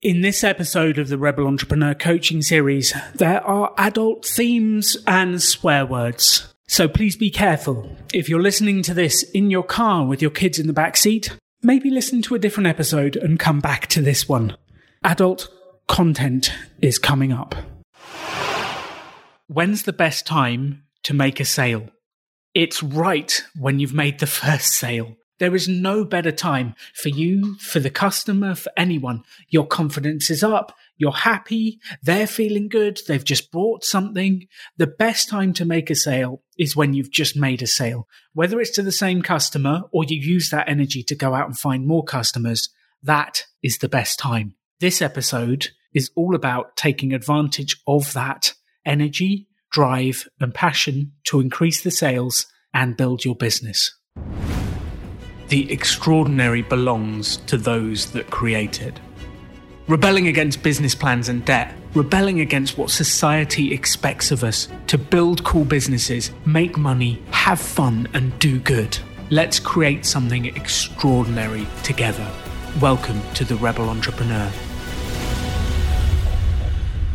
In this episode of the Rebel Entrepreneur Coaching Series, there are adult themes and swear words. So please be careful. If you're listening to this in your car with your kids in the back seat, maybe listen to a different episode and come back to this one. Adult content is coming up. When's the best time to make a sale? It's right when you've made the first sale. There is no better time for you, for the customer, for anyone. Your confidence is up. You're happy. They're feeling good. They've just bought something. The best time to make a sale is when you've just made a sale. Whether it's to the same customer or you use that energy to go out and find more customers, that is the best time. This episode is all about taking advantage of that energy, drive, and passion to increase the sales and build your business. The extraordinary belongs to those that create it. Rebelling against business plans and debt, rebelling against what society expects of us to build cool businesses, make money, have fun, and do good. Let's create something extraordinary together. Welcome to the Rebel Entrepreneur.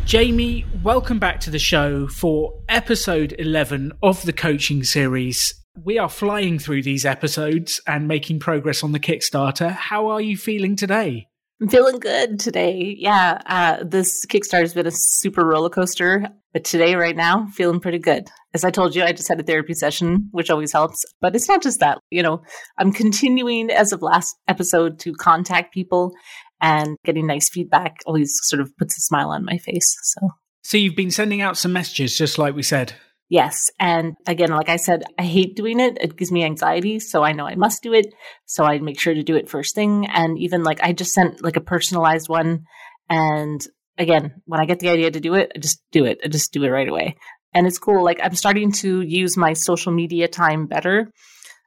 Jamie, welcome back to the show for episode 11 of the coaching series. We are flying through these episodes and making progress on the Kickstarter. How are you feeling today? I'm feeling good today. Yeah, uh, this Kickstarter has been a super roller coaster, but today, right now, feeling pretty good. As I told you, I just had a therapy session, which always helps. But it's not just that. You know, I'm continuing as of last episode to contact people, and getting nice feedback always sort of puts a smile on my face. So, so you've been sending out some messages, just like we said. Yes. And again, like I said, I hate doing it. It gives me anxiety. So I know I must do it. So I make sure to do it first thing. And even like I just sent like a personalized one. And again, when I get the idea to do it, I just do it. I just do it right away. And it's cool. Like I'm starting to use my social media time better.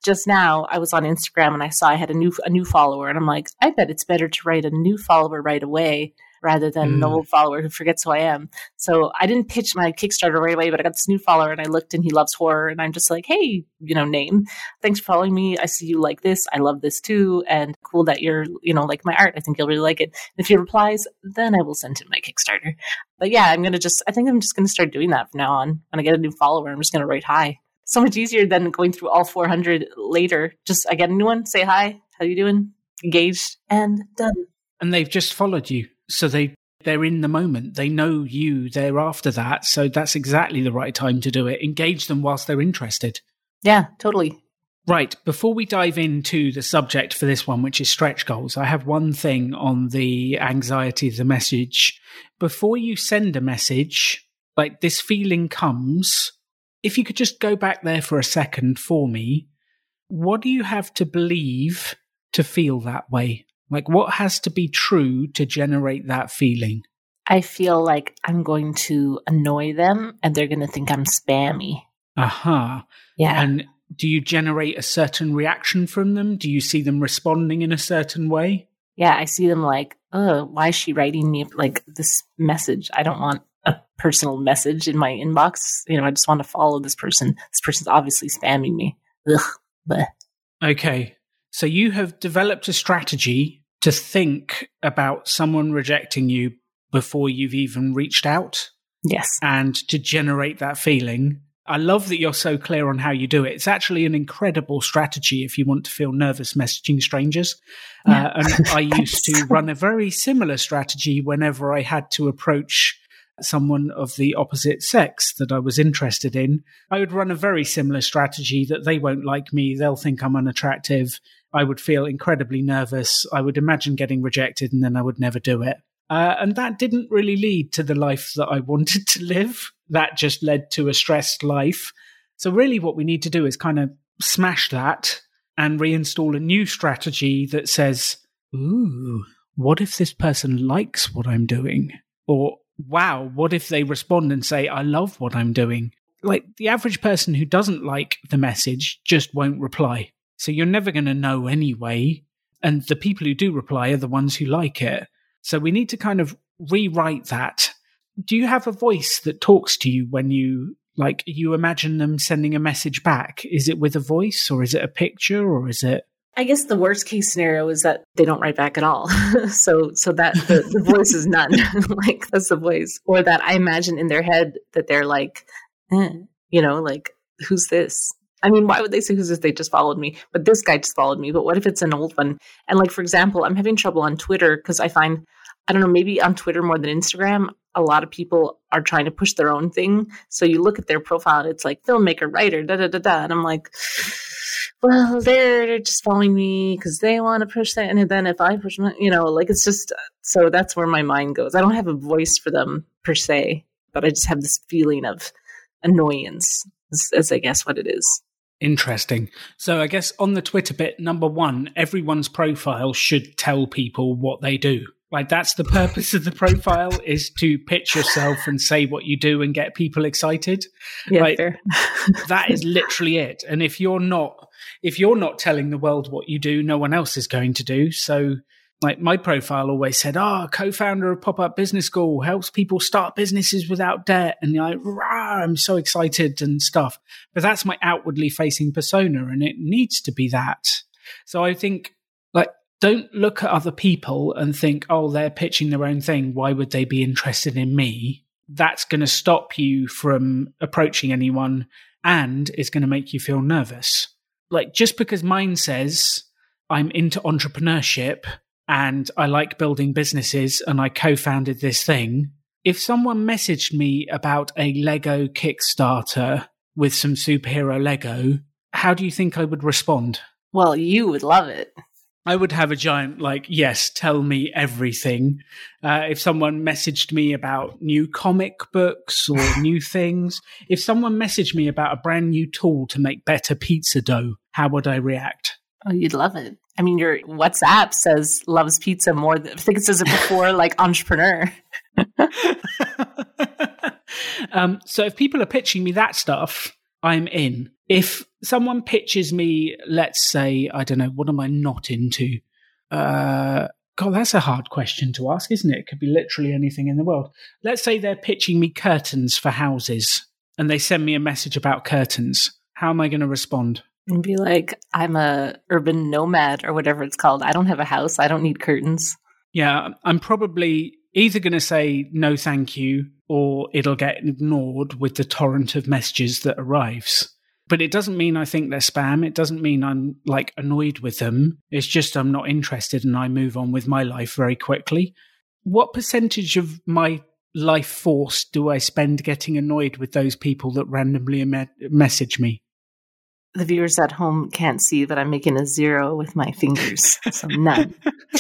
Just now I was on Instagram and I saw I had a new a new follower and I'm like, I bet it's better to write a new follower right away rather than mm. an old follower who forgets who I am. So I didn't pitch my Kickstarter right away, but I got this new follower and I looked and he loves horror. And I'm just like, hey, you know, name, thanks for following me. I see you like this. I love this too. And cool that you're, you know, like my art. I think you'll really like it. And if he replies, then I will send him my Kickstarter. But yeah, I'm going to just, I think I'm just going to start doing that from now on. When I get a new follower, I'm just going to write hi. So much easier than going through all 400 later. Just, I get a new one, say hi, how you doing? Engaged and done. And they've just followed you so they they're in the moment. They know you. They're after that. So that's exactly the right time to do it. Engage them whilst they're interested. Yeah, totally. Right. Before we dive into the subject for this one, which is stretch goals, I have one thing on the anxiety of the message. Before you send a message, like this feeling comes, if you could just go back there for a second for me, what do you have to believe to feel that way? Like, what has to be true to generate that feeling? I feel like I'm going to annoy them and they're going to think I'm spammy. Aha. Uh-huh. Yeah. And do you generate a certain reaction from them? Do you see them responding in a certain way? Yeah, I see them like, oh, why is she writing me like this message? I don't want a personal message in my inbox. You know, I just want to follow this person. This person's obviously spamming me. Ugh. But okay. So you have developed a strategy to think about someone rejecting you before you've even reached out. Yes. And to generate that feeling. I love that you're so clear on how you do it. It's actually an incredible strategy if you want to feel nervous messaging strangers. Yeah. Uh, and I used to run a very similar strategy whenever I had to approach someone of the opposite sex that I was interested in. I would run a very similar strategy that they won't like me, they'll think I'm unattractive, I would feel incredibly nervous. I would imagine getting rejected and then I would never do it. Uh, and that didn't really lead to the life that I wanted to live. That just led to a stressed life. So, really, what we need to do is kind of smash that and reinstall a new strategy that says, Ooh, what if this person likes what I'm doing? Or, wow, what if they respond and say, I love what I'm doing? Like the average person who doesn't like the message just won't reply. So you're never going to know anyway. And the people who do reply are the ones who like it. So we need to kind of rewrite that. Do you have a voice that talks to you when you like you imagine them sending a message back? Is it with a voice or is it a picture or is it I guess the worst case scenario is that they don't write back at all. so so that the, the voice is none. like that's the voice. Or that I imagine in their head that they're like, eh, you know, like, who's this? I mean, why would they say who's this? They just followed me. But this guy just followed me. But what if it's an old one? And like, for example, I'm having trouble on Twitter because I find, I don't know, maybe on Twitter more than Instagram, a lot of people are trying to push their own thing. So you look at their profile and it's like filmmaker, writer, da da da da. And I'm like, well, they're just following me because they want to push that. And then if I push, my, you know, like it's just, so that's where my mind goes. I don't have a voice for them per se, but I just have this feeling of annoyance, as, I guess what it is. Interesting. So I guess on the Twitter bit, number one, everyone's profile should tell people what they do. Like that's the purpose of the profile is to pitch yourself and say what you do and get people excited. Yeah, like, that is literally it. And if you're not if you're not telling the world what you do, no one else is going to do. So like my profile always said, oh, co-founder of pop-up business school helps people start businesses without debt. And like, rah, I'm so excited and stuff. But that's my outwardly facing persona and it needs to be that. So I think like, don't look at other people and think, oh, they're pitching their own thing. Why would they be interested in me? That's going to stop you from approaching anyone and it's going to make you feel nervous. Like just because mine says I'm into entrepreneurship and I like building businesses and I co founded this thing. If someone messaged me about a Lego Kickstarter with some superhero Lego, how do you think I would respond? Well, you would love it. I would have a giant, like, yes, tell me everything. Uh, if someone messaged me about new comic books or new things, if someone messaged me about a brand new tool to make better pizza dough, how would I react? Oh, you'd love it. I mean, your WhatsApp says loves pizza more than I think it says it before, like entrepreneur. um, so if people are pitching me that stuff, I'm in. If someone pitches me, let's say, I don't know, what am I not into? Uh, God, that's a hard question to ask, isn't it? It could be literally anything in the world. Let's say they're pitching me curtains for houses and they send me a message about curtains. How am I going to respond? And be like, I'm a urban nomad or whatever it's called. I don't have a house. I don't need curtains. Yeah, I'm probably either going to say no thank you or it'll get ignored with the torrent of messages that arrives. But it doesn't mean I think they're spam. It doesn't mean I'm like annoyed with them. It's just I'm not interested and I move on with my life very quickly. What percentage of my life force do I spend getting annoyed with those people that randomly me- message me? the viewers at home can't see that I'm making a zero with my fingers. So none.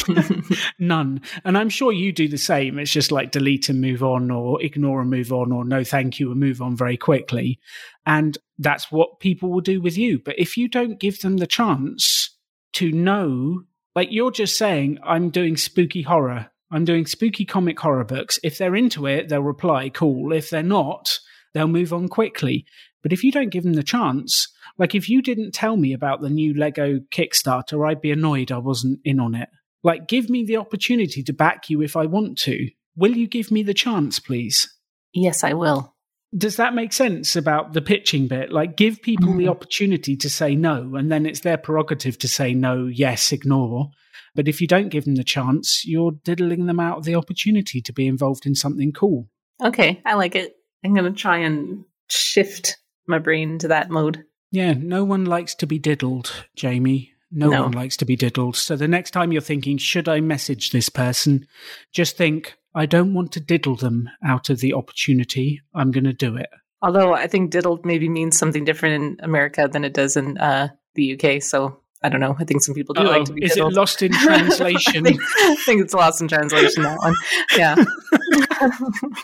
none. And I'm sure you do the same. It's just like delete and move on or ignore and move on or no thank you and move on very quickly. And that's what people will do with you. But if you don't give them the chance to know, like you're just saying, I'm doing spooky horror. I'm doing spooky comic horror books. If they're into it, they'll reply, cool. If they're not, they'll move on quickly. But if you don't give them the chance, like if you didn't tell me about the new Lego Kickstarter, I'd be annoyed I wasn't in on it. Like give me the opportunity to back you if I want to. Will you give me the chance, please? Yes, I will. Does that make sense about the pitching bit? Like give people mm-hmm. the opportunity to say no, and then it's their prerogative to say no, yes, ignore. But if you don't give them the chance, you're diddling them out of the opportunity to be involved in something cool. Okay, I like it. I'm going to try and shift my brain to that mode. Yeah, no one likes to be diddled, Jamie. No, no, one likes to be diddled. So the next time you're thinking, should I message this person? Just think, I don't want to diddle them out of the opportunity. I'm going to do it. Although I think diddled maybe means something different in America than it does in uh, the UK. So I don't know. I think some people do Uh-oh. like to be. Is diddled. it lost in translation? I, think, I, think, it's lost in translation. That one, yeah.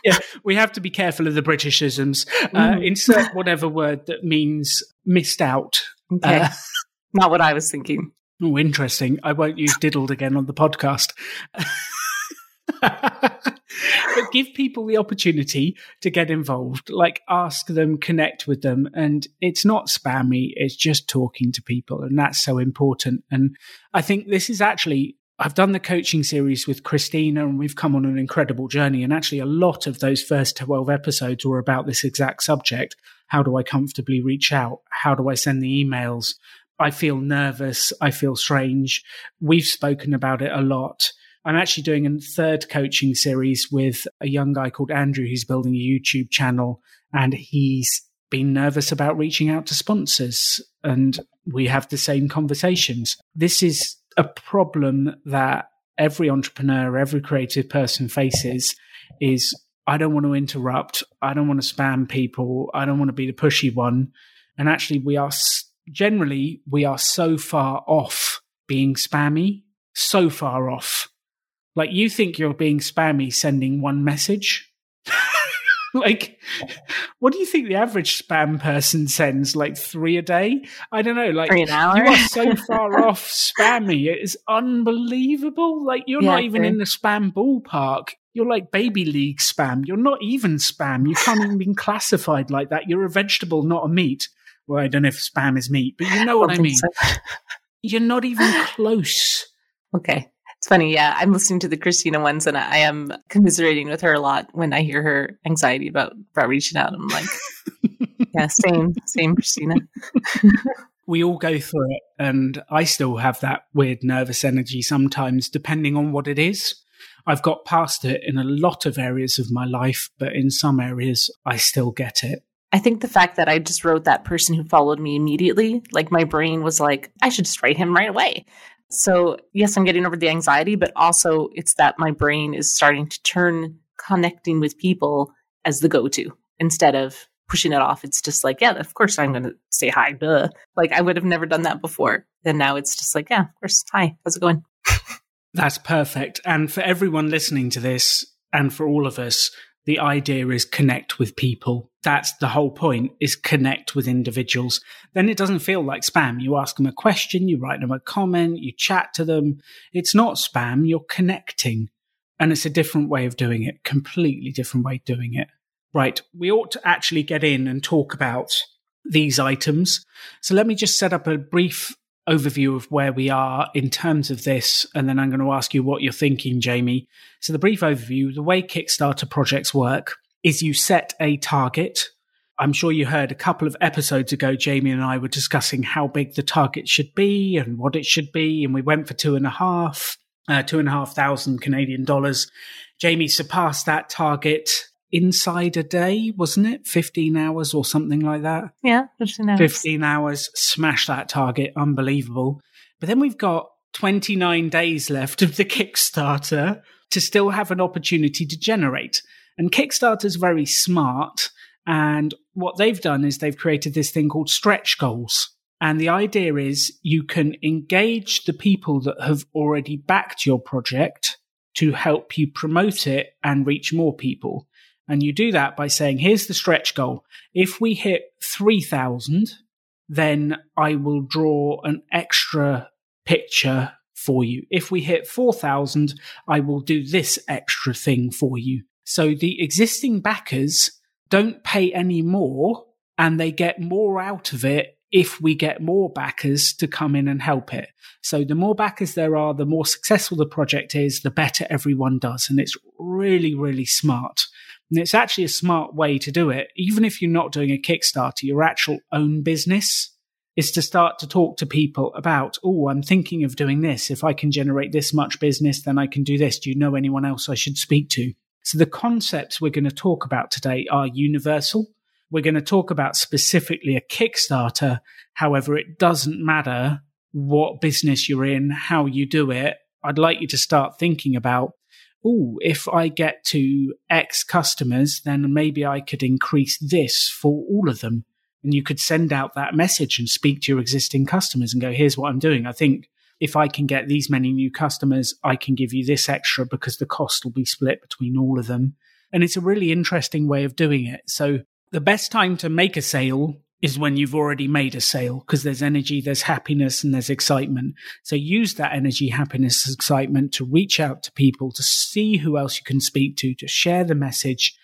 yeah, we have to be careful of the Britishisms. Uh, mm. Insert whatever word that means missed out. Okay, uh, not what I was thinking. Oh, interesting. I won't use diddled again on the podcast. but give people the opportunity to get involved like ask them connect with them and it's not spammy it's just talking to people and that's so important and i think this is actually I've done the coaching series with Christina and we've come on an incredible journey. And actually, a lot of those first 12 episodes were about this exact subject. How do I comfortably reach out? How do I send the emails? I feel nervous. I feel strange. We've spoken about it a lot. I'm actually doing a third coaching series with a young guy called Andrew who's building a YouTube channel and he's been nervous about reaching out to sponsors and we have the same conversations. This is a problem that every entrepreneur, every creative person faces is I don't want to interrupt. I don't want to spam people. I don't want to be the pushy one. And actually, we are generally, we are so far off being spammy, so far off. Like you think you're being spammy sending one message. like, what do you think the average spam person sends? Like three a day? I don't know. Like three an hour. you are so far off spammy. It is unbelievable. Like you're yeah, not even in the spam ballpark. You're like baby league spam. You're not even spam. You can't even be classified like that. You're a vegetable, not a meat. Well, I don't know if spam is meat, but you know what I, I mean. So. You're not even close. Okay. It's funny, yeah. I'm listening to the Christina ones, and I am commiserating with her a lot when I hear her anxiety about about reaching out. I'm like, yeah, same, same, Christina. we all go through it, and I still have that weird nervous energy sometimes, depending on what it is. I've got past it in a lot of areas of my life, but in some areas, I still get it. I think the fact that I just wrote that person who followed me immediately, like my brain was like, I should just write him right away. So, yes, I'm getting over the anxiety, but also it's that my brain is starting to turn connecting with people as the go to instead of pushing it off. It's just like, yeah, of course I'm going to say hi. Duh. Like I would have never done that before. And now it's just like, yeah, of course. Hi. How's it going? That's perfect. And for everyone listening to this and for all of us, the idea is connect with people. That's the whole point is connect with individuals. Then it doesn't feel like spam. You ask them a question, you write them a comment, you chat to them. It's not spam. You're connecting. And it's a different way of doing it, completely different way of doing it. Right. We ought to actually get in and talk about these items. So let me just set up a brief overview of where we are in terms of this, and then I'm going to ask you what you're thinking, Jamie. So, the brief overview the way Kickstarter projects work is you set a target. I'm sure you heard a couple of episodes ago, Jamie and I were discussing how big the target should be and what it should be, and we went for two and a half, uh, two and a half thousand Canadian dollars. Jamie surpassed that target inside a day, wasn't it? 15 hours or something like that. Yeah, 15 hours. 15 hours, smash that target. Unbelievable. But then we've got 29 days left of the Kickstarter to still have an opportunity to generate. And Kickstarter's very smart. And what they've done is they've created this thing called stretch goals. And the idea is you can engage the people that have already backed your project to help you promote it and reach more people. And you do that by saying, here's the stretch goal. If we hit 3000, then I will draw an extra picture for you. If we hit 4000, I will do this extra thing for you. So the existing backers don't pay any more and they get more out of it if we get more backers to come in and help it. So the more backers there are, the more successful the project is, the better everyone does. And it's really, really smart. And it's actually a smart way to do it. Even if you're not doing a Kickstarter, your actual own business is to start to talk to people about, oh, I'm thinking of doing this. If I can generate this much business, then I can do this. Do you know anyone else I should speak to? So the concepts we're going to talk about today are universal. We're going to talk about specifically a Kickstarter. However, it doesn't matter what business you're in, how you do it. I'd like you to start thinking about oh, if I get to X customers, then maybe I could increase this for all of them. And you could send out that message and speak to your existing customers and go, here's what I'm doing. I think if I can get these many new customers, I can give you this extra because the cost will be split between all of them. And it's a really interesting way of doing it. So the best time to make a sale is when you've already made a sale because there's energy, there's happiness, and there's excitement. So use that energy, happiness, excitement to reach out to people, to see who else you can speak to, to share the message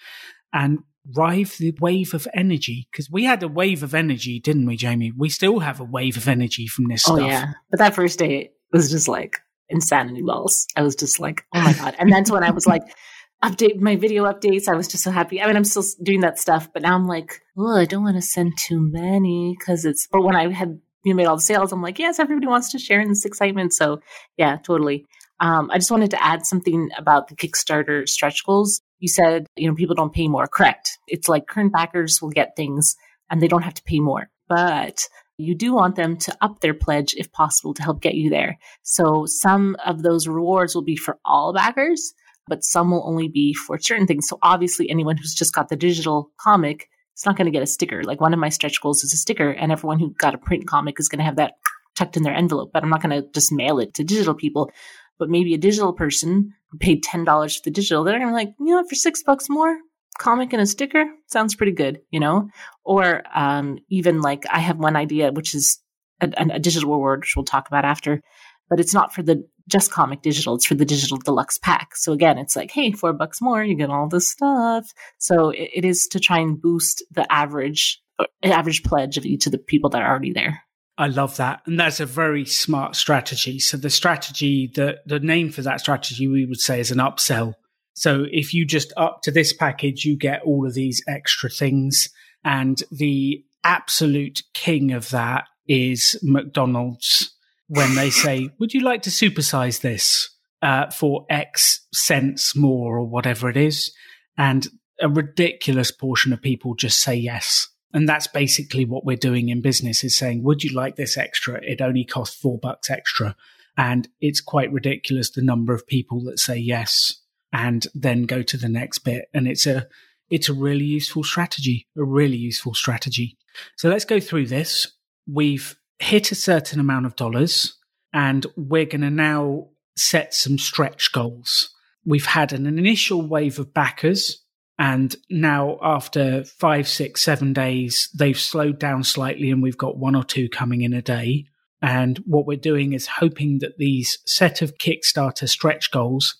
and ride the wave of energy. Because we had a wave of energy, didn't we, Jamie? We still have a wave of energy from this oh, stuff. yeah. But that first day was just like insanity balls. I was just like, oh my God. And that's when I was like, update my video updates. I was just so happy. I mean, I'm still doing that stuff, but now I'm like, oh, I don't want to send too many because it's, but when I had, you made all the sales. I'm like, yes, everybody wants to share in this excitement. So yeah, totally. Um, I just wanted to add something about the Kickstarter stretch goals. You said, you know, people don't pay more. Correct. It's like current backers will get things and they don't have to pay more. But you do want them to up their pledge if possible to help get you there. So some of those rewards will be for all backers, but some will only be for certain things. So obviously anyone who's just got the digital comic is not going to get a sticker. Like one of my stretch goals is a sticker and everyone who got a print comic is going to have that tucked in their envelope, but I'm not going to just mail it to digital people. But maybe a digital person paid $10 for the digital, they're to be like, you know, for six bucks more, comic and a sticker sounds pretty good, you know? Or um, even like I have one idea, which is a, a, digital reward, which we'll talk about after, but it's not for the just comic digital, it's for the digital deluxe pack. So again, it's like, hey, four bucks more, you get all this stuff. So it, it is to try and boost the average uh, average pledge of each of the people that are already there. I love that. And that's a very smart strategy. So the strategy, the, the name for that strategy we would say is an upsell. So if you just up to this package, you get all of these extra things. And the absolute king of that is McDonald's when they say, would you like to supersize this uh, for X cents more or whatever it is? And a ridiculous portion of people just say yes. And that's basically what we're doing in business is saying, would you like this extra? It only costs four bucks extra. And it's quite ridiculous the number of people that say yes and then go to the next bit. And it's a, it's a really useful strategy, a really useful strategy. So let's go through this. We've hit a certain amount of dollars and we're going to now set some stretch goals. We've had an initial wave of backers and now after five, six, seven days, they've slowed down slightly and we've got one or two coming in a day. And what we're doing is hoping that these set of Kickstarter stretch goals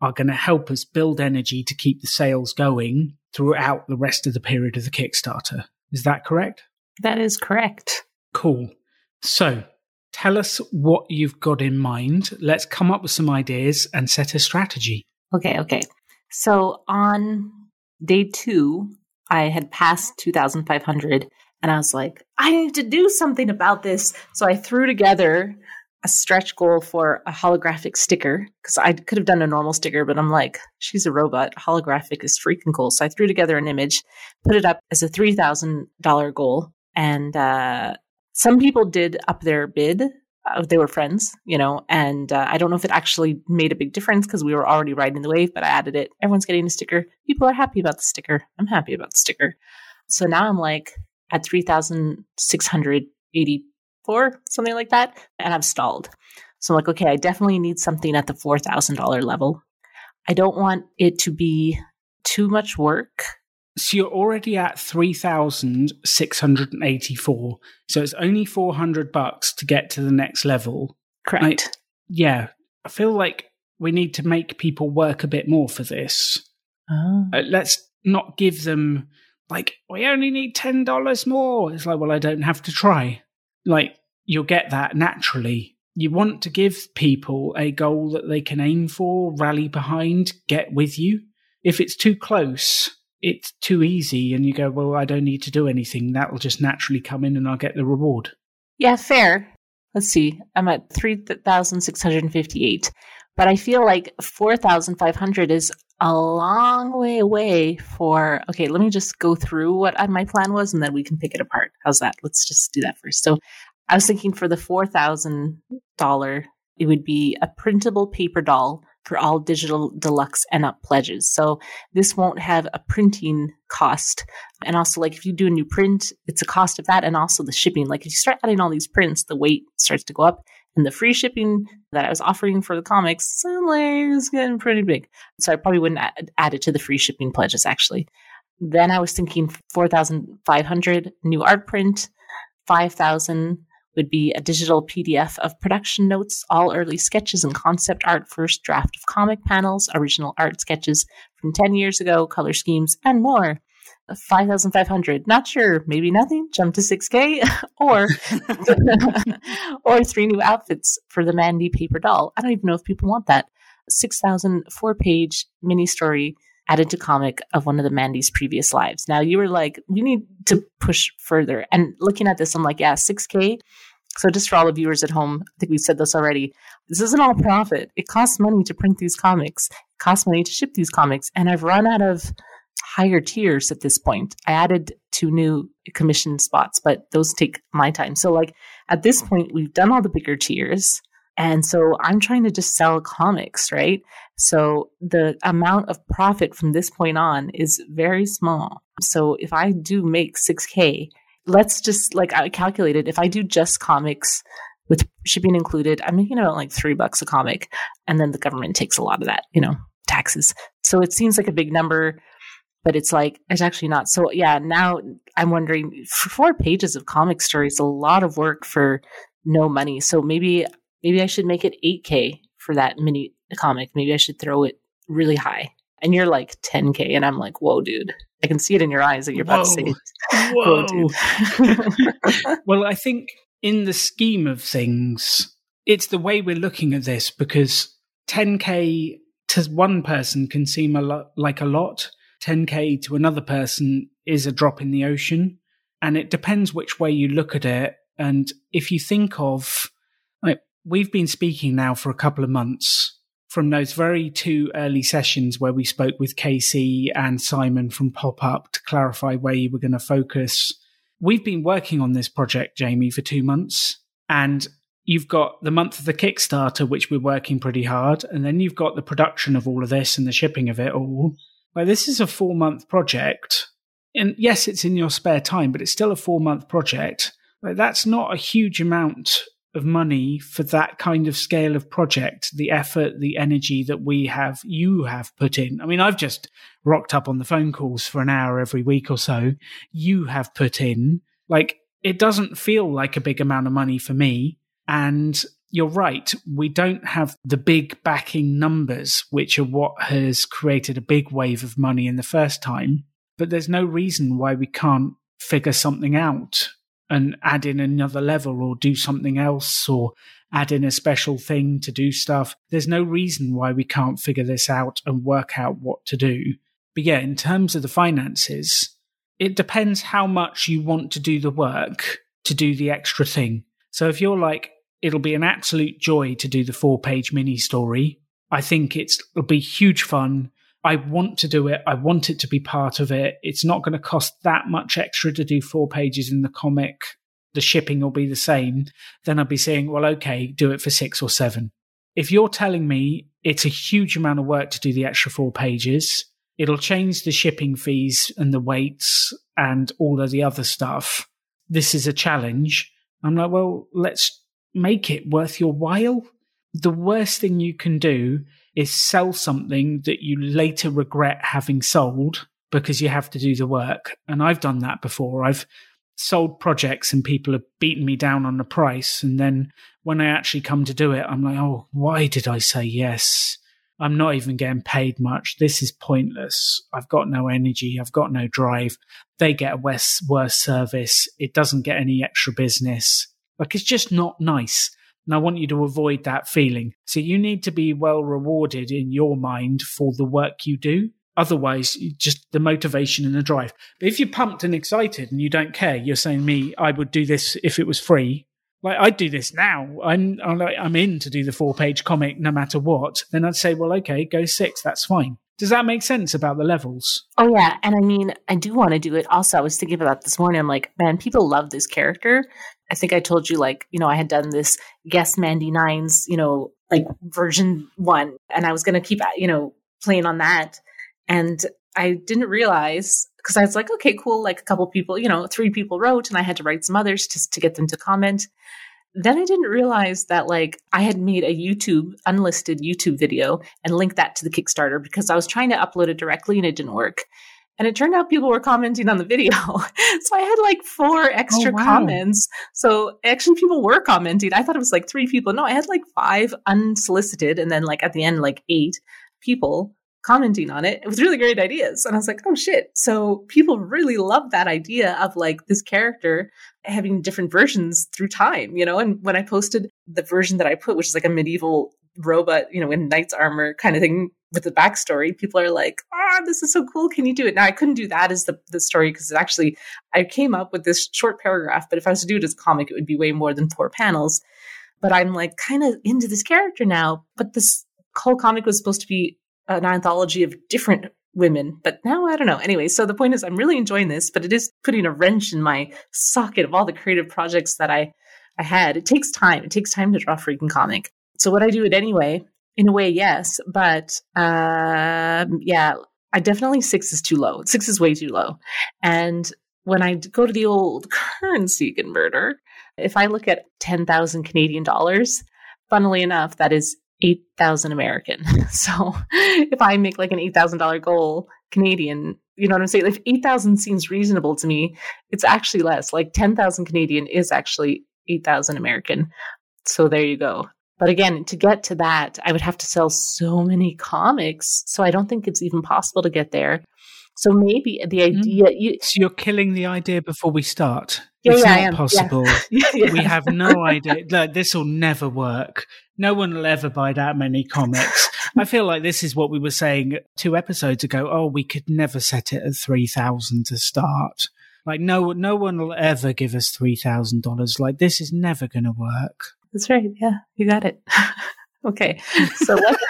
are going to help us build energy to keep the sales going throughout the rest of the period of the Kickstarter. Is that correct? That is correct. Cool. So tell us what you've got in mind. Let's come up with some ideas and set a strategy. Okay, okay. So on day two, I had passed 2,500 and I was like, I need to do something about this. So I threw together a stretch goal for a holographic sticker because I could have done a normal sticker, but I'm like, she's a robot. Holographic is freaking cool. So I threw together an image, put it up as a $3,000 goal. And uh, some people did up their bid. Uh, they were friends, you know, and uh, I don't know if it actually made a big difference because we were already riding the wave, but I added it. Everyone's getting a sticker. People are happy about the sticker. I'm happy about the sticker. So now I'm like at 3,684, something like that. And I'm stalled. So I'm like, okay, I definitely need something at the $4,000 level. I don't want it to be too much work. So you're already at 3,684. So it's only 400 bucks to get to the next level. Correct. I, yeah. I feel like we need to make people work a bit more for this. Oh. Uh, let's not give them like, we only need $10 more. It's like, well, I don't have to try like you'll get that naturally. You want to give people a goal that they can aim for, rally behind, get with you. If it's too close, it's too easy, and you go, Well, I don't need to do anything. That will just naturally come in and I'll get the reward. Yeah, fair. Let's see. I'm at 3,658, but I feel like 4,500 is a long way away for okay let me just go through what uh, my plan was and then we can pick it apart how's that let's just do that first so i was thinking for the $4000 it would be a printable paper doll for all digital deluxe and up pledges so this won't have a printing cost and also like if you do a new print it's a cost of that and also the shipping like if you start adding all these prints the weight starts to go up and the free shipping that I was offering for the comics suddenly is getting pretty big. So I probably wouldn't add, add it to the free shipping pledges actually. Then I was thinking 4,500 new art print, 5,000 would be a digital PDF of production notes, all early sketches and concept art, first draft of comic panels, original art sketches from 10 years ago, color schemes, and more. 5,500. Not sure, maybe nothing. Jump to 6K or or three new outfits for the Mandy paper doll. I don't even know if people want that. 6,000 four page mini story added to comic of one of the Mandy's previous lives. Now you were like, we need to push further. And looking at this, I'm like, yeah, 6K So, just for all the viewers at home, I think we've said this already. This isn't all profit. It costs money to print these comics, it costs money to ship these comics. And I've run out of higher tiers at this point. I added two new commission spots, but those take my time. So, like at this point, we've done all the bigger tiers. And so I'm trying to just sell comics, right? So the amount of profit from this point on is very small. So if I do make 6K, let's just like I calculated, if I do just comics with shipping included, I'm making about like three bucks a comic. And then the government takes a lot of that, you know, taxes. So it seems like a big number but it's like it's actually not. So yeah, now I'm wondering for four pages of comic stories, a lot of work for no money. So maybe maybe I should make it 8k for that mini comic. Maybe I should throw it really high. And you're like 10k, and I'm like, whoa, dude. I can see it in your eyes that you're about to say, whoa. well, I think in the scheme of things, it's the way we're looking at this because 10k to one person can seem a lot like a lot 10k to another person is a drop in the ocean. And it depends which way you look at it. And if you think of, like, we've been speaking now for a couple of months from those very two early sessions where we spoke with Casey and Simon from Pop Up to clarify where you were going to focus. We've been working on this project, Jamie, for two months. And you've got the month of the Kickstarter, which we're working pretty hard. And then you've got the production of all of this and the shipping of it all. Well, this is a four month project. And yes, it's in your spare time, but it's still a four month project. Like, that's not a huge amount of money for that kind of scale of project, the effort, the energy that we have, you have put in. I mean, I've just rocked up on the phone calls for an hour every week or so. You have put in. Like, it doesn't feel like a big amount of money for me. And you're right. We don't have the big backing numbers, which are what has created a big wave of money in the first time. But there's no reason why we can't figure something out and add in another level or do something else or add in a special thing to do stuff. There's no reason why we can't figure this out and work out what to do. But yeah, in terms of the finances, it depends how much you want to do the work to do the extra thing. So if you're like, It'll be an absolute joy to do the four page mini story. I think it'll be huge fun. I want to do it. I want it to be part of it. It's not going to cost that much extra to do four pages in the comic. The shipping will be the same. Then I'll be saying, well, okay, do it for six or seven. If you're telling me it's a huge amount of work to do the extra four pages, it'll change the shipping fees and the weights and all of the other stuff. This is a challenge. I'm like, well, let's make it worth your while. The worst thing you can do is sell something that you later regret having sold because you have to do the work. And I've done that before. I've sold projects and people have beaten me down on the price. And then when I actually come to do it, I'm like, oh, why did I say yes? I'm not even getting paid much. This is pointless. I've got no energy. I've got no drive. They get a worse, worse service. It doesn't get any extra business. Like it's just not nice. And I want you to avoid that feeling. So you need to be well rewarded in your mind for the work you do. Otherwise, just the motivation and the drive. But if you're pumped and excited and you don't care, you're saying me, I would do this if it was free. Like I'd do this now. I'm I'm in to do the four page comic no matter what. Then I'd say, well, okay, go six. That's fine. Does that make sense about the levels? Oh yeah, and I mean, I do want to do it. Also, I was thinking about this morning. I'm like, man, people love this character. I think I told you, like, you know, I had done this guest Mandy Nines, you know, like version one, and I was going to keep, you know, playing on that. And I didn't realize because I was like, okay, cool. Like a couple people, you know, three people wrote, and I had to write some others just to get them to comment. Then I didn't realize that like I had made a YouTube unlisted YouTube video and linked that to the Kickstarter because I was trying to upload it directly and it didn't work. And it turned out people were commenting on the video. so I had like four extra oh, wow. comments. So actually people were commenting. I thought it was like three people. No, I had like five unsolicited and then like at the end like eight people commenting on it with really great ideas. And I was like, oh shit. So people really love that idea of like this character having different versions through time, you know? And when I posted the version that I put, which is like a medieval robot, you know, in knight's armor kind of thing with the backstory, people are like, "Ah, oh, this is so cool! Can you do it?" Now, I couldn't do that as the the story because it actually I came up with this short paragraph, but if I was to do it as a comic, it would be way more than four panels. But I'm like kind of into this character now. But this whole comic was supposed to be an anthology of different women, but now I don't know. Anyway, so the point is, I'm really enjoying this, but it is putting a wrench in my socket of all the creative projects that I I had. It takes time. It takes time to draw a freaking comic. So would I do it anyway? In a way, yes, but um, yeah, I definitely six is too low. Six is way too low. And when I go to the old currency converter, if I look at ten thousand Canadian dollars, funnily enough, that is eight thousand American. So if I make like an eight thousand dollar goal Canadian, you know what I'm saying? If eight thousand seems reasonable to me, it's actually less. Like ten thousand Canadian is actually eight thousand American. So there you go. But again, to get to that, I would have to sell so many comics. So I don't think it's even possible to get there. So maybe the mm-hmm. idea mm. you, So you're killing the idea before we start. Yeah, it's yeah, not possible. Yeah. We have no idea. Like, this will never work. No one will ever buy that many comics. I feel like this is what we were saying two episodes ago. Oh, we could never set it at 3000 to start. Like no, no one will ever give us $3,000. Like this is never going to work. That's right. Yeah, you got it. okay. So let's,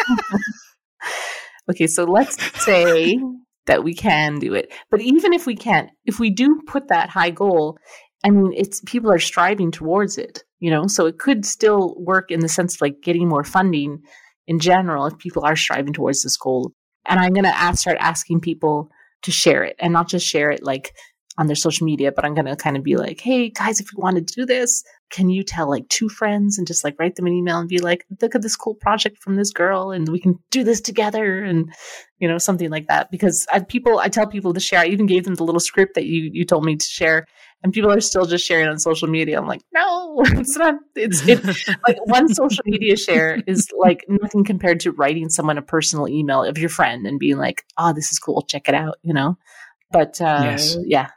okay. So let's say that we can do it. But even if we can't, if we do put that high goal, I mean, it's people are striving towards it, you know, so it could still work in the sense of like getting more funding in general if people are striving towards this goal. And I'm going to start asking people to share it and not just share it like on their social media, but I'm going to kind of be like, hey, guys, if you want to do this, can you tell like two friends and just like write them an email and be like, look at this cool project from this girl and we can do this together and, you know, something like that. Because I, people, I tell people to share. I even gave them the little script that you, you told me to share and people are still just sharing on social media. I'm like, no, it's not. It's it, like one social media share is like nothing compared to writing someone a personal email of your friend and being like, oh, this is cool. Check it out, you know? But uh, yes. yeah,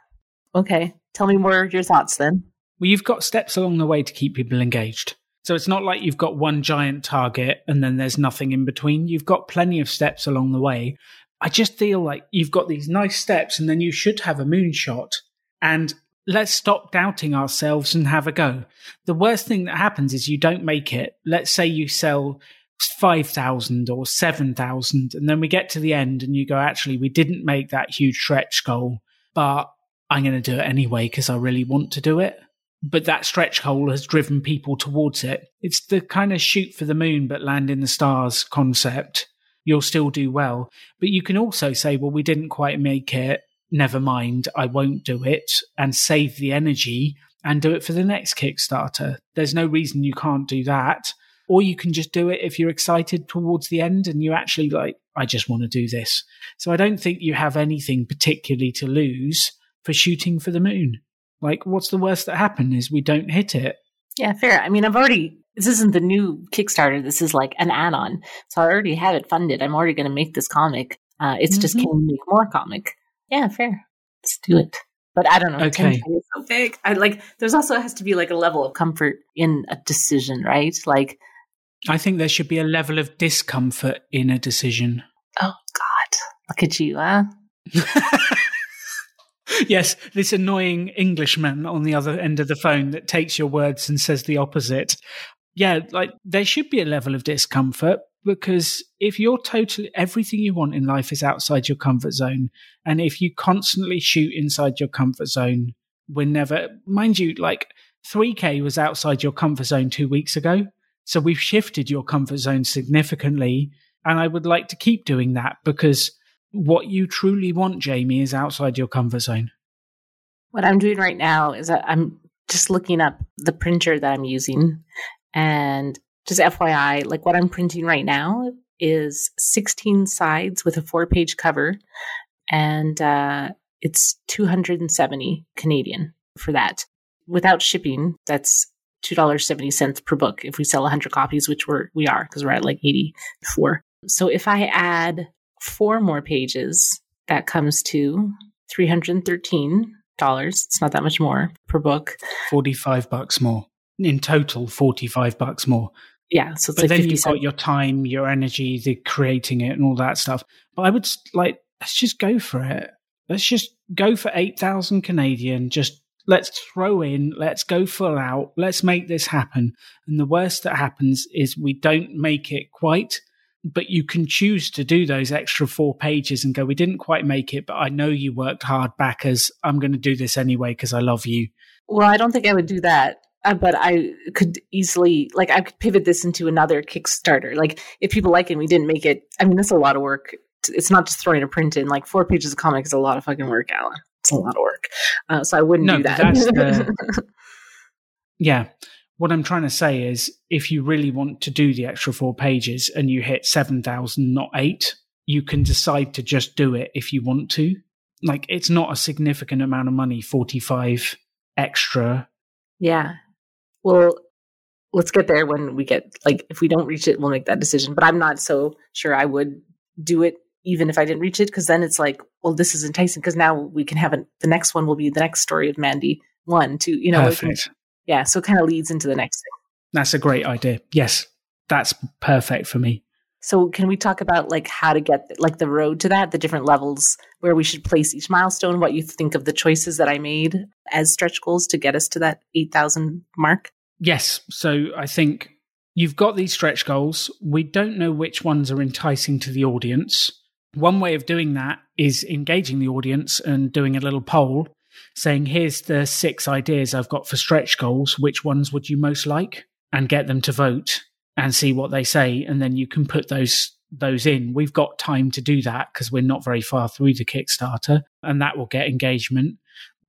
Okay. Tell me more of your thoughts then. Well, you've got steps along the way to keep people engaged. So it's not like you've got one giant target and then there's nothing in between. You've got plenty of steps along the way. I just feel like you've got these nice steps and then you should have a moonshot. And let's stop doubting ourselves and have a go. The worst thing that happens is you don't make it. Let's say you sell 5,000 or 7,000 and then we get to the end and you go, actually, we didn't make that huge stretch goal, but I'm going to do it anyway because I really want to do it. But that stretch goal has driven people towards it. It's the kind of shoot for the moon but land in the stars concept. You'll still do well. But you can also say, well, we didn't quite make it. Never mind. I won't do it and save the energy and do it for the next Kickstarter. There's no reason you can't do that. Or you can just do it if you're excited towards the end and you actually like, I just want to do this. So I don't think you have anything particularly to lose for shooting for the moon. Like, what's the worst that happened is we don't hit it. Yeah, fair. I mean, I've already, this isn't the new Kickstarter. This is like an add on. So I already have it funded. I'm already going to make this comic. Uh, it's mm-hmm. just, can we make more comic? Yeah, fair. Let's do it. But I don't know. Okay. so big. I like, there's also has to be like a level of comfort in a decision, right? Like, I think there should be a level of discomfort in a decision. Oh, God. Look at you, huh? yes, this annoying Englishman on the other end of the phone that takes your words and says the opposite. Yeah, like there should be a level of discomfort because if you're totally everything you want in life is outside your comfort zone, and if you constantly shoot inside your comfort zone, we're never, mind you, like 3K was outside your comfort zone two weeks ago. So we've shifted your comfort zone significantly. And I would like to keep doing that because what you truly want, Jamie, is outside your comfort zone. What I'm doing right now is I'm just looking up the printer that I'm using. And just FYI, like what I'm printing right now is 16 sides with a four page cover. And uh, it's 270 Canadian for that. Without shipping, that's $2.70 per book if we sell 100 copies, which we're, we are because we're at like 84. So if I add four more pages, that comes to $313. It's not that much more per book. 45 bucks more. In total, 45 bucks more. Yeah, so it's but like then 50 you've got your time, your energy, the creating it, and all that stuff. But I would like let's just go for it. Let's just go for eight thousand Canadian. Just let's throw in. Let's go full out. Let's make this happen. And the worst that happens is we don't make it quite. But you can choose to do those extra four pages and go, we didn't quite make it, but I know you worked hard, backers. I'm going to do this anyway because I love you. Well, I don't think I would do that. Uh, but I could easily, like, I could pivot this into another Kickstarter. Like, if people like it and we didn't make it, I mean, that's a lot of work. It's not just throwing a print in. Like, four pages of comic is a lot of fucking work, Alan. It's a lot of work. Uh, so I wouldn't No, do that. the- Yeah. What I'm trying to say is if you really want to do the extra four pages and you hit 7,000, not eight, you can decide to just do it if you want to. Like, it's not a significant amount of money, 45 extra. yeah. Well, let's get there when we get, like, if we don't reach it, we'll make that decision. But I'm not so sure I would do it even if I didn't reach it, because then it's like, well, this is enticing because now we can have it. The next one will be the next story of Mandy one, two, you know, can- yeah. So it kind of leads into the next thing. That's a great idea. Yes, that's perfect for me. So can we talk about like how to get like the road to that, the different levels where we should place each milestone, what you think of the choices that I made as stretch goals to get us to that 8,000 mark? Yes. So I think you've got these stretch goals. We don't know which ones are enticing to the audience. One way of doing that is engaging the audience and doing a little poll saying, here's the six ideas I've got for stretch goals. Which ones would you most like? And get them to vote and see what they say. And then you can put those those in. We've got time to do that because we're not very far through the Kickstarter and that will get engagement.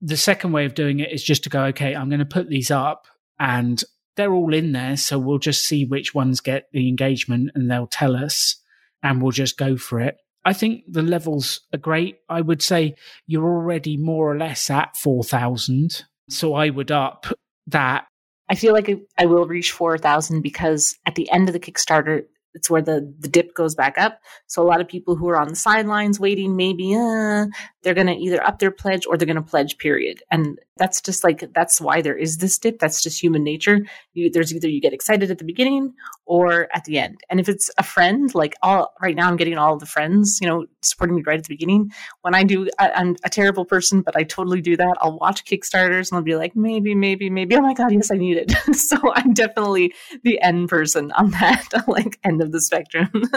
The second way of doing it is just to go, okay, I'm going to put these up and they're all in there. So we'll just see which ones get the engagement and they'll tell us and we'll just go for it. I think the levels are great. I would say you're already more or less at 4,000. So I would up that. I feel like I will reach 4,000 because at the end of the Kickstarter, it's where the, the dip goes back up. So a lot of people who are on the sidelines waiting, maybe uh, they're going to either up their pledge or they're going to pledge, period. And that's just like, that's why there is this dip. That's just human nature. You, there's either you get excited at the beginning or at the end. And if it's a friend, like all right now, I'm getting all the friends, you know, supporting me right at the beginning. When I do, I, I'm a terrible person, but I totally do that. I'll watch Kickstarters and I'll be like, maybe, maybe, maybe. Oh my God, yes, I need it. so I'm definitely the end person on that, like end of the spectrum.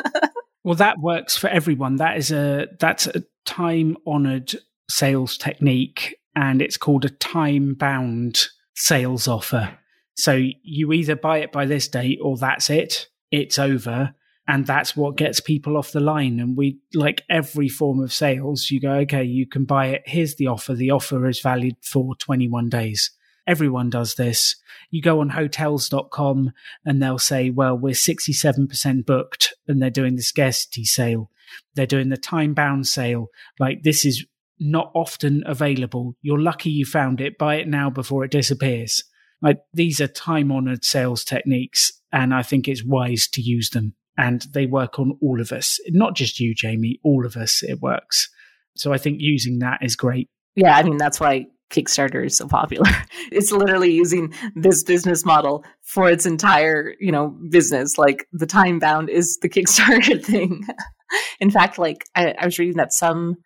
Well, that works for everyone. That is a that's a time honored sales technique, and it's called a time bound sales offer. So you either buy it by this date or that's it. It's over. And that's what gets people off the line. And we, like every form of sales, you go, okay, you can buy it. Here's the offer. The offer is valid for 21 days. Everyone does this. You go on hotels.com and they'll say, well, we're 67% booked and they're doing the scarcity sale. They're doing the time bound sale. Like this is not often available. You're lucky you found it. Buy it now before it disappears. Like these are time honored sales techniques. And I think it's wise to use them. And they work on all of us, not just you, Jamie, all of us. It works. So I think using that is great. yeah, I mean, that's why Kickstarter is so popular. It's literally using this business model for its entire, you know, business. Like the time bound is the Kickstarter thing. In fact, like I, I was reading that some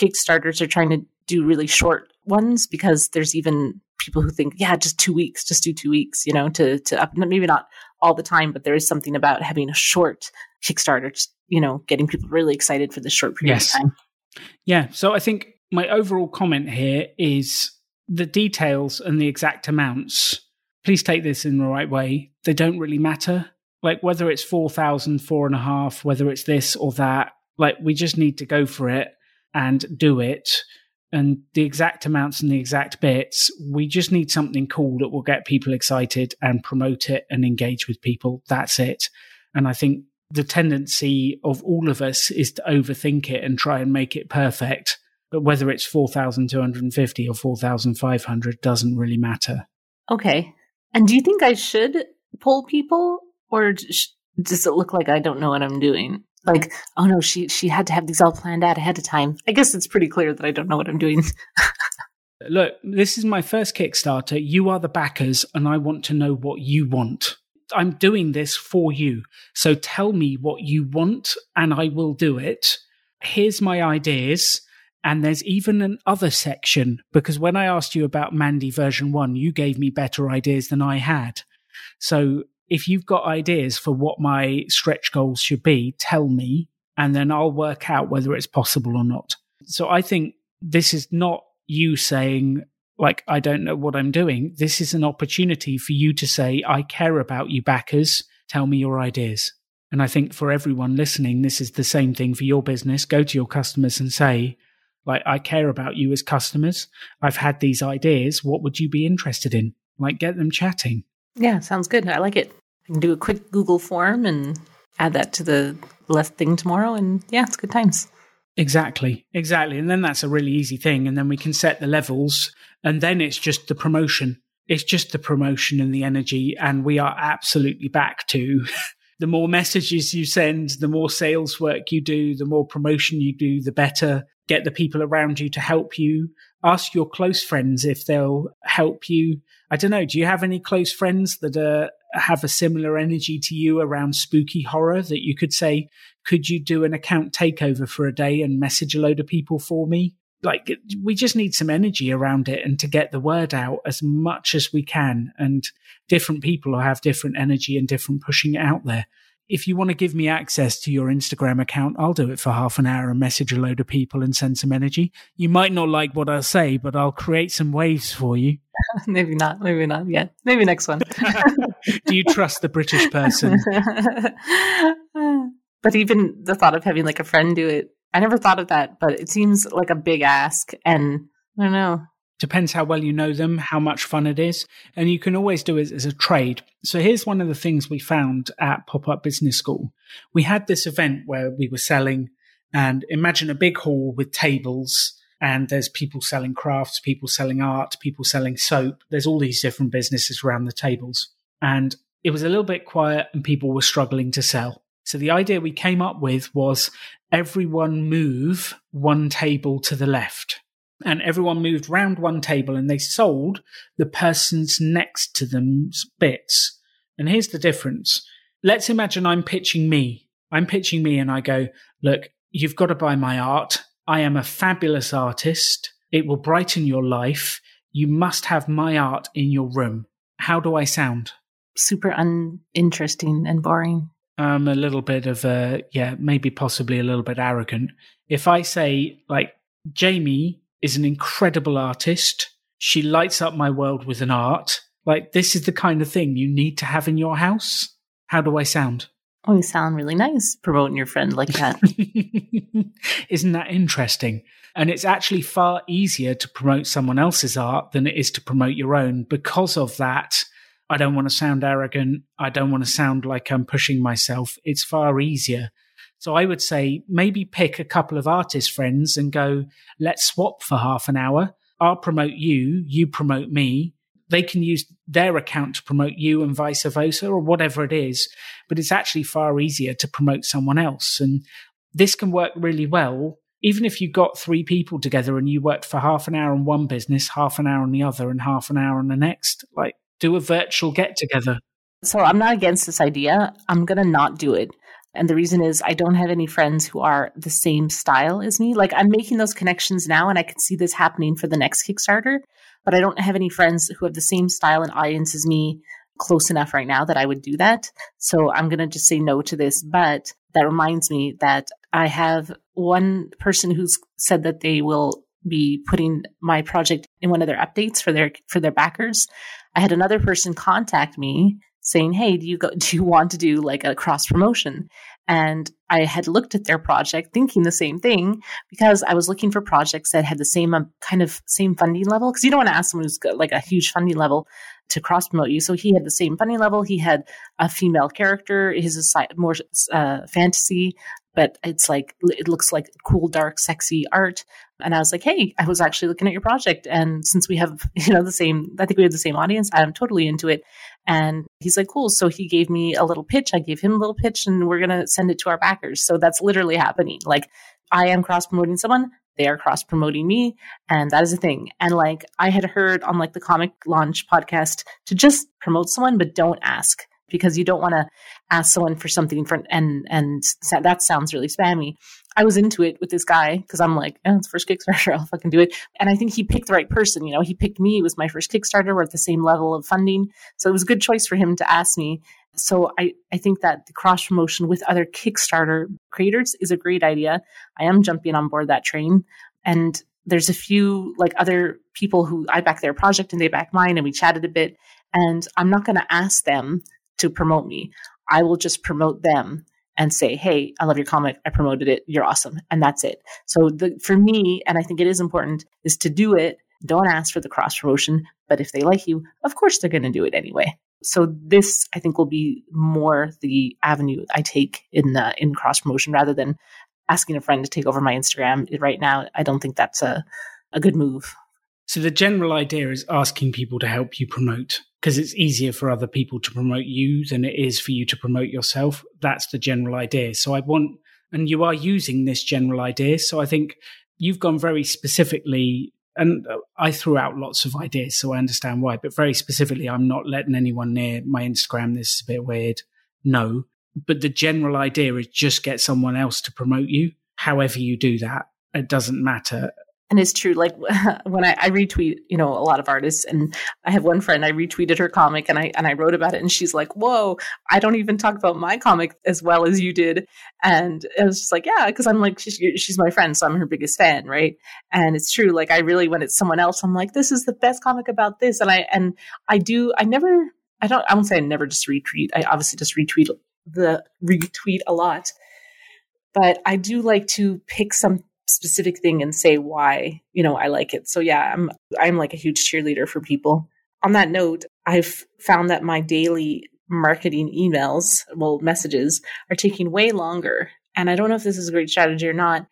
Kickstarters are trying to do really short ones because there's even people who think, yeah, just two weeks, just do two weeks, you know, to to up maybe not all the time, but there is something about having a short Kickstarter, you know, getting people really excited for this short period Yes. of time. Yeah. So I think my overall comment here is the details and the exact amounts. Please take this in the right way. They don't really matter. Like whether it's 4,000, four and a half, whether it's this or that, like we just need to go for it and do it. And the exact amounts and the exact bits, we just need something cool that will get people excited and promote it and engage with people. That's it. And I think the tendency of all of us is to overthink it and try and make it perfect. But whether it's 4,250 or 4,500 doesn't really matter. Okay. And do you think I should poll people, or does it look like I don't know what I'm doing? Like, oh no, she she had to have these all planned out ahead of time. I guess it's pretty clear that I don't know what I'm doing. Look, this is my first Kickstarter. You are the backers, and I want to know what you want. I'm doing this for you. So tell me what you want and I will do it. Here's my ideas. And there's even an other section because when I asked you about Mandy version one, you gave me better ideas than I had. So if you've got ideas for what my stretch goals should be, tell me, and then I'll work out whether it's possible or not. So I think this is not you saying, like, I don't know what I'm doing. This is an opportunity for you to say, I care about you backers. Tell me your ideas. And I think for everyone listening, this is the same thing for your business. Go to your customers and say, like, I care about you as customers. I've had these ideas. What would you be interested in? Like, get them chatting. Yeah, sounds good. I like it. I can do a quick Google form and add that to the list thing tomorrow. And yeah, it's good times. Exactly, exactly. And then that's a really easy thing. And then we can set the levels. And then it's just the promotion. It's just the promotion and the energy. And we are absolutely back to the more messages you send, the more sales work you do, the more promotion you do, the better. Get the people around you to help you. Ask your close friends if they'll help you. I don't know. Do you have any close friends that are have a similar energy to you around spooky horror that you could say, could you do an account takeover for a day and message a load of people for me? Like, we just need some energy around it and to get the word out as much as we can. And different people have different energy and different pushing it out there. If you want to give me access to your Instagram account, I'll do it for half an hour and message a load of people and send some energy. You might not like what I say, but I'll create some waves for you. maybe not. Maybe not Yeah. Maybe next one. Do you trust the British person? but even the thought of having like a friend do it, I never thought of that, but it seems like a big ask. And I don't know. Depends how well you know them, how much fun it is. And you can always do it as a trade. So here's one of the things we found at Pop Up Business School. We had this event where we were selling and imagine a big hall with tables and there's people selling crafts, people selling art, people selling soap. There's all these different businesses around the tables. And it was a little bit quiet and people were struggling to sell. So the idea we came up with was everyone move one table to the left. And everyone moved round one table and they sold the person's next to them's bits. And here's the difference. Let's imagine I'm pitching me. I'm pitching me and I go, look, you've got to buy my art. I am a fabulous artist. It will brighten your life. You must have my art in your room. How do I sound? Super uninteresting and boring. I'm a little bit of a, yeah, maybe possibly a little bit arrogant. If I say, like, Jamie is an incredible artist, she lights up my world with an art, like, this is the kind of thing you need to have in your house. How do I sound? Oh, you sound really nice promoting your friend like that. Isn't that interesting? And it's actually far easier to promote someone else's art than it is to promote your own because of that. I don't want to sound arrogant. I don't want to sound like I'm pushing myself. It's far easier. So I would say maybe pick a couple of artist friends and go, let's swap for half an hour. I'll promote you, you promote me they can use their account to promote you and vice versa or whatever it is. But it's actually far easier to promote someone else. And this can work really well. Even if you got three people together and you worked for half an hour on one business, half an hour on the other, and half an hour on the next, like do a virtual get together. So I'm not against this idea. I'm going to not do it. And the reason is I don't have any friends who are the same style as me. Like I'm making those connections now and I can see this happening for the next Kickstarter but I don't have any friends who have the same style and audience as me close enough right now that I would do that. So I'm going to just say no to this. But that reminds me that I have one person who's said that they will be putting my project in one of their updates for their for their backers. I had another person contact me saying, "Hey, do you go, do you want to do like a cross promotion?" And I had looked at their project thinking the same thing because I was looking for projects that had the same um, kind of same funding level. Because you don't want to ask someone who's got like a huge funding level to cross promote you. So he had the same funding level. He had a female character. His is more uh, fantasy, but it's like it looks like cool, dark, sexy art. And I was like, hey, I was actually looking at your project, and since we have you know the same, I think we have the same audience. I'm totally into it. And he's like, cool. So he gave me a little pitch. I gave him a little pitch, and we're gonna send it to our backers. So that's literally happening. Like I am cross promoting someone they are cross promoting me and that is a thing and like i had heard on like the comic launch podcast to just promote someone but don't ask because you don't want to ask someone for something for, and and that sounds really spammy. I was into it with this guy because I'm like, oh, it's first Kickstarter, I'll fucking do it. And I think he picked the right person. You know, he picked me. It was my first Kickstarter. We're at the same level of funding, so it was a good choice for him to ask me. So I, I think that the cross promotion with other Kickstarter creators is a great idea. I am jumping on board that train. And there's a few like other people who I back their project and they back mine and we chatted a bit. And I'm not going to ask them to promote me. I will just promote them and say, "Hey, I love your comic. I promoted it. You're awesome." And that's it. So the for me, and I think it is important, is to do it. Don't ask for the cross promotion, but if they like you, of course they're going to do it anyway. So this, I think, will be more the avenue I take in in cross promotion rather than asking a friend to take over my Instagram. Right now, I don't think that's a a good move. So the general idea is asking people to help you promote because it's easier for other people to promote you than it is for you to promote yourself. That's the general idea. So I want, and you are using this general idea. So I think you've gone very specifically, and uh, I threw out lots of ideas, so I understand why, but very specifically, I'm not letting anyone near my Instagram. This is a bit weird. No. But the general idea is just get someone else to promote you. However you do that, it doesn't matter and it's true like when I, I, retweet you know a lot of artists and i have one friend i retweeted her comic and i and i wrote about it and she's like whoa i don't even talk about my comic as well as you did. And it was just like yeah because i'm like she's, she's my friend so i'm her biggest fan right? And it's true like i really when it's someone else i'm like this is the best comic about this and i and i do i never i don't i won't say i never just retweet i obviously just retweet the retweet a lot. But i do like to pick some specific thing and say why, you know, I like it. So yeah, I'm I'm like a huge cheerleader for people. On that note, I've found that my daily marketing emails, well, messages are taking way longer. And I don't know if this is a great strategy or not,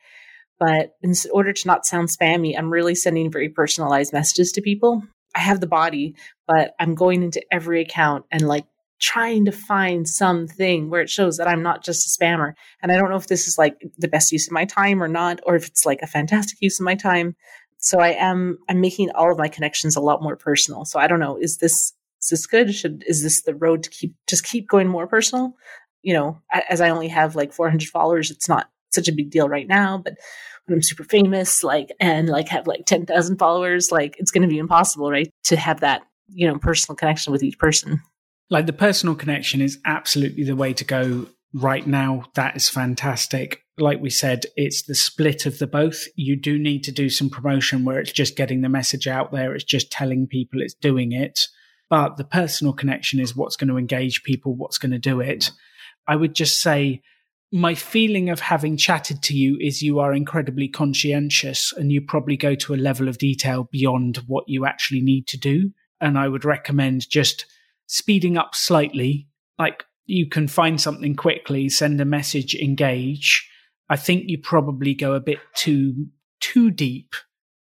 but in order to not sound spammy, I'm really sending very personalized messages to people. I have the body, but I'm going into every account and like trying to find something where it shows that I'm not just a spammer. And I don't know if this is like the best use of my time or not, or if it's like a fantastic use of my time. So I am I'm making all of my connections a lot more personal. So I don't know, is this is this good? Should is this the road to keep just keep going more personal? You know, as I only have like 400 followers, it's not such a big deal right now, but when I'm super famous, like and like have like 10,000 followers, like it's going to be impossible, right, to have that you know personal connection with each person. Like the personal connection is absolutely the way to go right now. That is fantastic. Like we said, it's the split of the both. You do need to do some promotion where it's just getting the message out there. It's just telling people it's doing it. But the personal connection is what's going to engage people, what's going to do it. I would just say, my feeling of having chatted to you is you are incredibly conscientious and you probably go to a level of detail beyond what you actually need to do. And I would recommend just speeding up slightly, like you can find something quickly, send a message, engage. I think you probably go a bit too too deep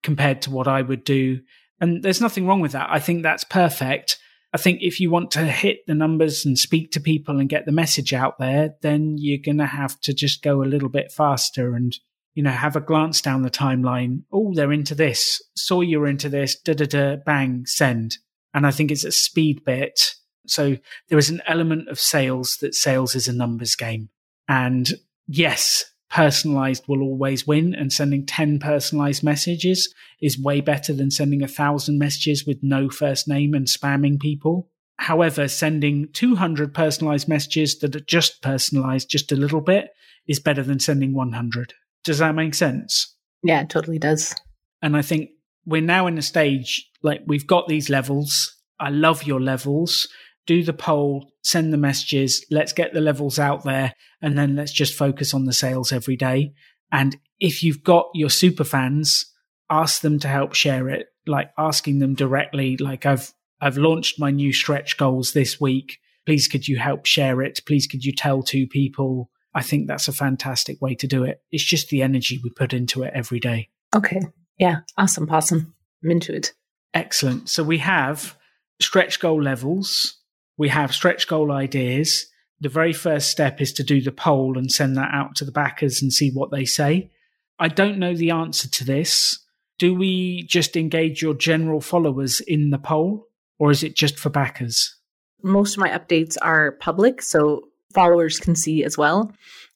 compared to what I would do. And there's nothing wrong with that. I think that's perfect. I think if you want to hit the numbers and speak to people and get the message out there, then you're going to have to just go a little bit faster and, you know, have a glance down the timeline. Oh, they're into this. Saw you're into this. Da da da. Bang. Send. And I think it's a speed bit so there is an element of sales that sales is a numbers game. And yes, personalized will always win and sending 10 personalized messages is way better than sending a thousand messages with no first name and spamming people. However, sending 200 personalized messages that are just personalized just a little bit is better than sending 100. Does that make sense? Yeah, it totally does. And I think we're now in a stage like we've got these levels. I love your levels do the poll, send the messages, let's get the levels out there, and then let's just focus on the sales every day. And if you've got your super fans, ask them to help share it, like asking them directly, like I've I've launched my new stretch goals this week. Please could you help share it? Please could you tell two people? I think that's a fantastic way to do it. It's just the energy we put into it every day. Okay. Yeah. Awesome. Possum. I'm into it. Excellent. So we have stretch goal levels we have stretch goal ideas. The very first step is to do the poll and send that out to the backers and see what they say. I don't know the answer to this. Do we just engage your general followers in the poll or is it just for backers? Most of my updates are public, so followers can see as well.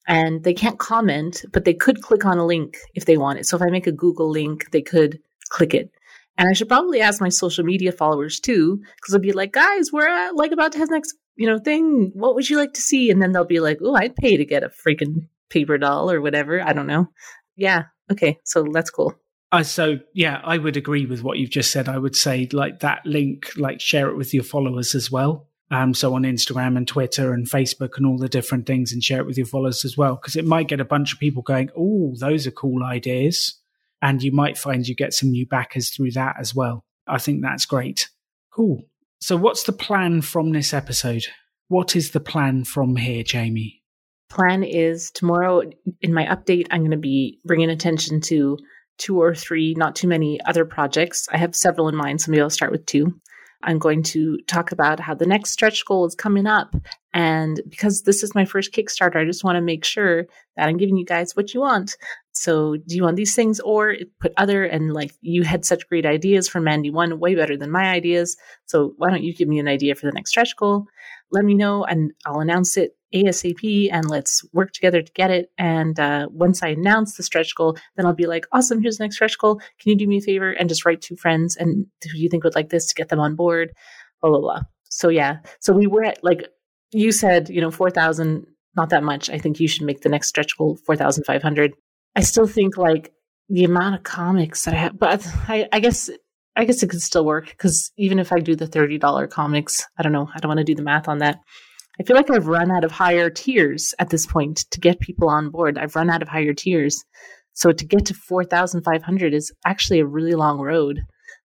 And they can't comment, but they could click on a link if they want it. So if I make a Google link, they could click it. And I should probably ask my social media followers too, because I'll be like, guys, we're like about to have next, you know, thing. What would you like to see? And then they'll be like, oh, I'd pay to get a freaking paper doll or whatever. I don't know. Yeah. Okay. So that's cool. Uh, so yeah, I would agree with what you've just said. I would say like that link, like share it with your followers as well. Um, so on Instagram and Twitter and Facebook and all the different things, and share it with your followers as well, because it might get a bunch of people going, "Oh, those are cool ideas." And you might find you get some new backers through that as well. I think that's great. Cool. So, what's the plan from this episode? What is the plan from here, Jamie? Plan is tomorrow in my update, I'm going to be bringing attention to two or three, not too many other projects. I have several in mind, so maybe I'll start with two. I'm going to talk about how the next stretch goal is coming up. And because this is my first Kickstarter, I just want to make sure that I'm giving you guys what you want. So, do you want these things or put other? And like you had such great ideas for Mandy One, way better than my ideas. So, why don't you give me an idea for the next stretch goal? Let me know and I'll announce it ASAP and let's work together to get it. And uh, once I announce the stretch goal, then I'll be like, awesome, here's the next stretch goal. Can you do me a favor and just write two friends and who you think would like this to get them on board? Blah, blah, blah. So, yeah. So we were at like, you said, you know, 4,000, not that much. I think you should make the next stretch goal 4,500. I still think like the amount of comics that I have, but I, I guess I guess it could still work because even if I do the $30 comics, I don't know, I don't want to do the math on that. I feel like I've run out of higher tiers at this point to get people on board. I've run out of higher tiers. So to get to 4,500 is actually a really long road.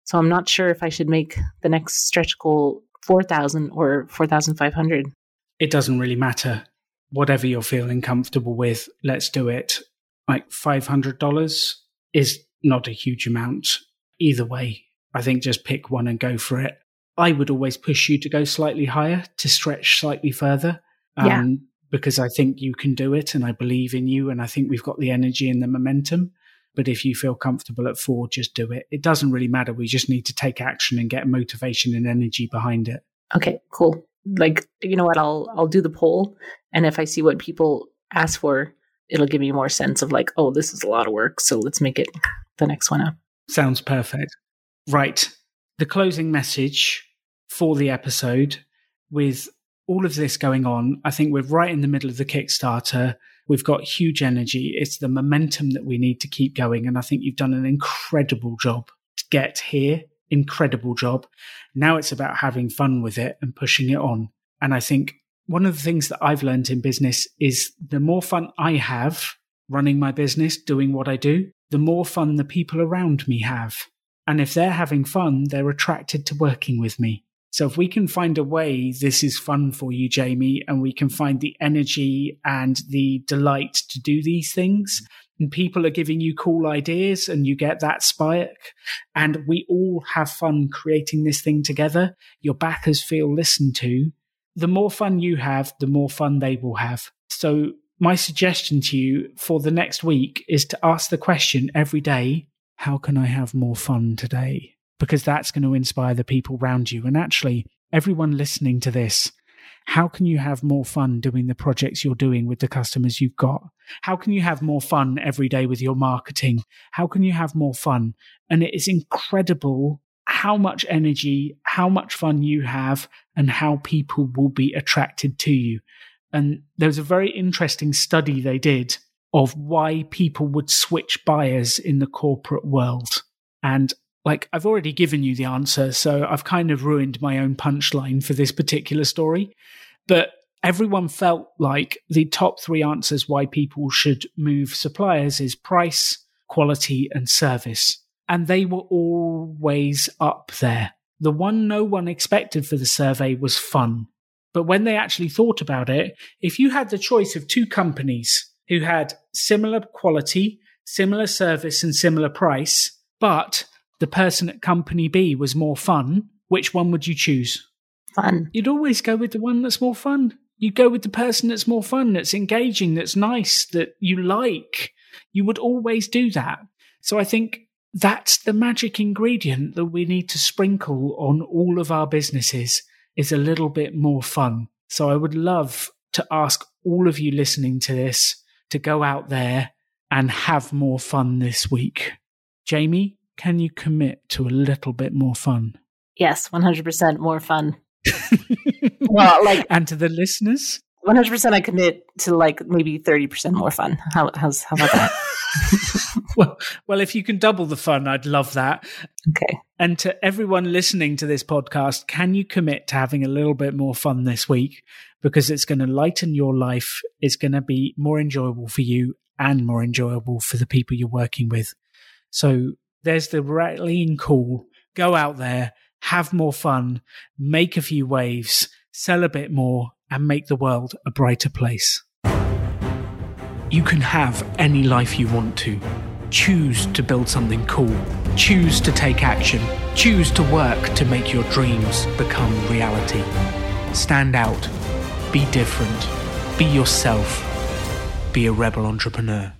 So I'm not sure if I should make the next stretch goal 4,000 or 4,500. It doesn't really matter. Whatever you're feeling comfortable with, let's do it. Like $500 is not a huge amount. Either way, I think just pick one and go for it. I would always push you to go slightly higher, to stretch slightly further. Um, yeah. Because I think you can do it and I believe in you and I think we've got the energy and the momentum. But if you feel comfortable at four, just do it. It doesn't really matter. We just need to take action and get motivation and energy behind it. Okay, cool. Like, you know what? I'll, I'll do the poll. And if I see what people ask for, it'll give me more sense of like, oh, this is a lot of work. So let's make it the next one up. Sounds perfect. Right. The closing message for the episode with all of this going on. I think we're right in the middle of the Kickstarter. We've got huge energy. It's the momentum that we need to keep going. And I think you've done an incredible job to get here. Incredible job. Now it's about having fun with it and pushing it on. And I think one of the things that I've learned in business is the more fun I have running my business, doing what I do, the more fun the people around me have. And if they're having fun, they're attracted to working with me. So if we can find a way this is fun for you, Jamie, and we can find the energy and the delight to do these things, and people are giving you cool ideas and you get that spike. and we all have fun creating this thing together, your backers feel listened to, the more fun you have, the more fun they will have. So my suggestion to you for the next week is to ask the question every day, how can I have more fun today? Because that's going to inspire the people around you. And actually, everyone listening to this, how can you have more fun doing the projects you're doing with the customers you've got? How can you have more fun every day with your marketing? How can you have more fun? And it is incredible how much energy, how much fun you have, and how people will be attracted to you. And there was a very interesting study they did of why people would switch buyers in the corporate world. And like I've already given you the answer, so I've kind of ruined my own punchline for this particular story. But everyone felt like the top three answers why people should move suppliers is price, quality, and service. And they were always up there. The one no one expected for the survey was fun. But when they actually thought about it, if you had the choice of two companies who had similar quality, similar service, and similar price, but the person at company B was more fun, which one would you choose? Fun. You'd always go with the one that's more fun. You'd go with the person that's more fun, that's engaging, that's nice, that you like. You would always do that. So I think that's the magic ingredient that we need to sprinkle on all of our businesses is a little bit more fun. So I would love to ask all of you listening to this to go out there and have more fun this week. Jamie, can you commit to a little bit more fun? Yes, 100% more fun. well, like, and to the listeners, 100% I commit to like maybe 30% more fun. How, how's, how about that? well, well, if you can double the fun, I'd love that. Okay. And to everyone listening to this podcast, can you commit to having a little bit more fun this week? Because it's going to lighten your life. It's going to be more enjoyable for you and more enjoyable for the people you're working with. So there's the rattling call. Go out there, have more fun, make a few waves, sell a bit more, and make the world a brighter place. You can have any life you want to. Choose to build something cool. Choose to take action. Choose to work to make your dreams become reality. Stand out. Be different. Be yourself. Be a rebel entrepreneur.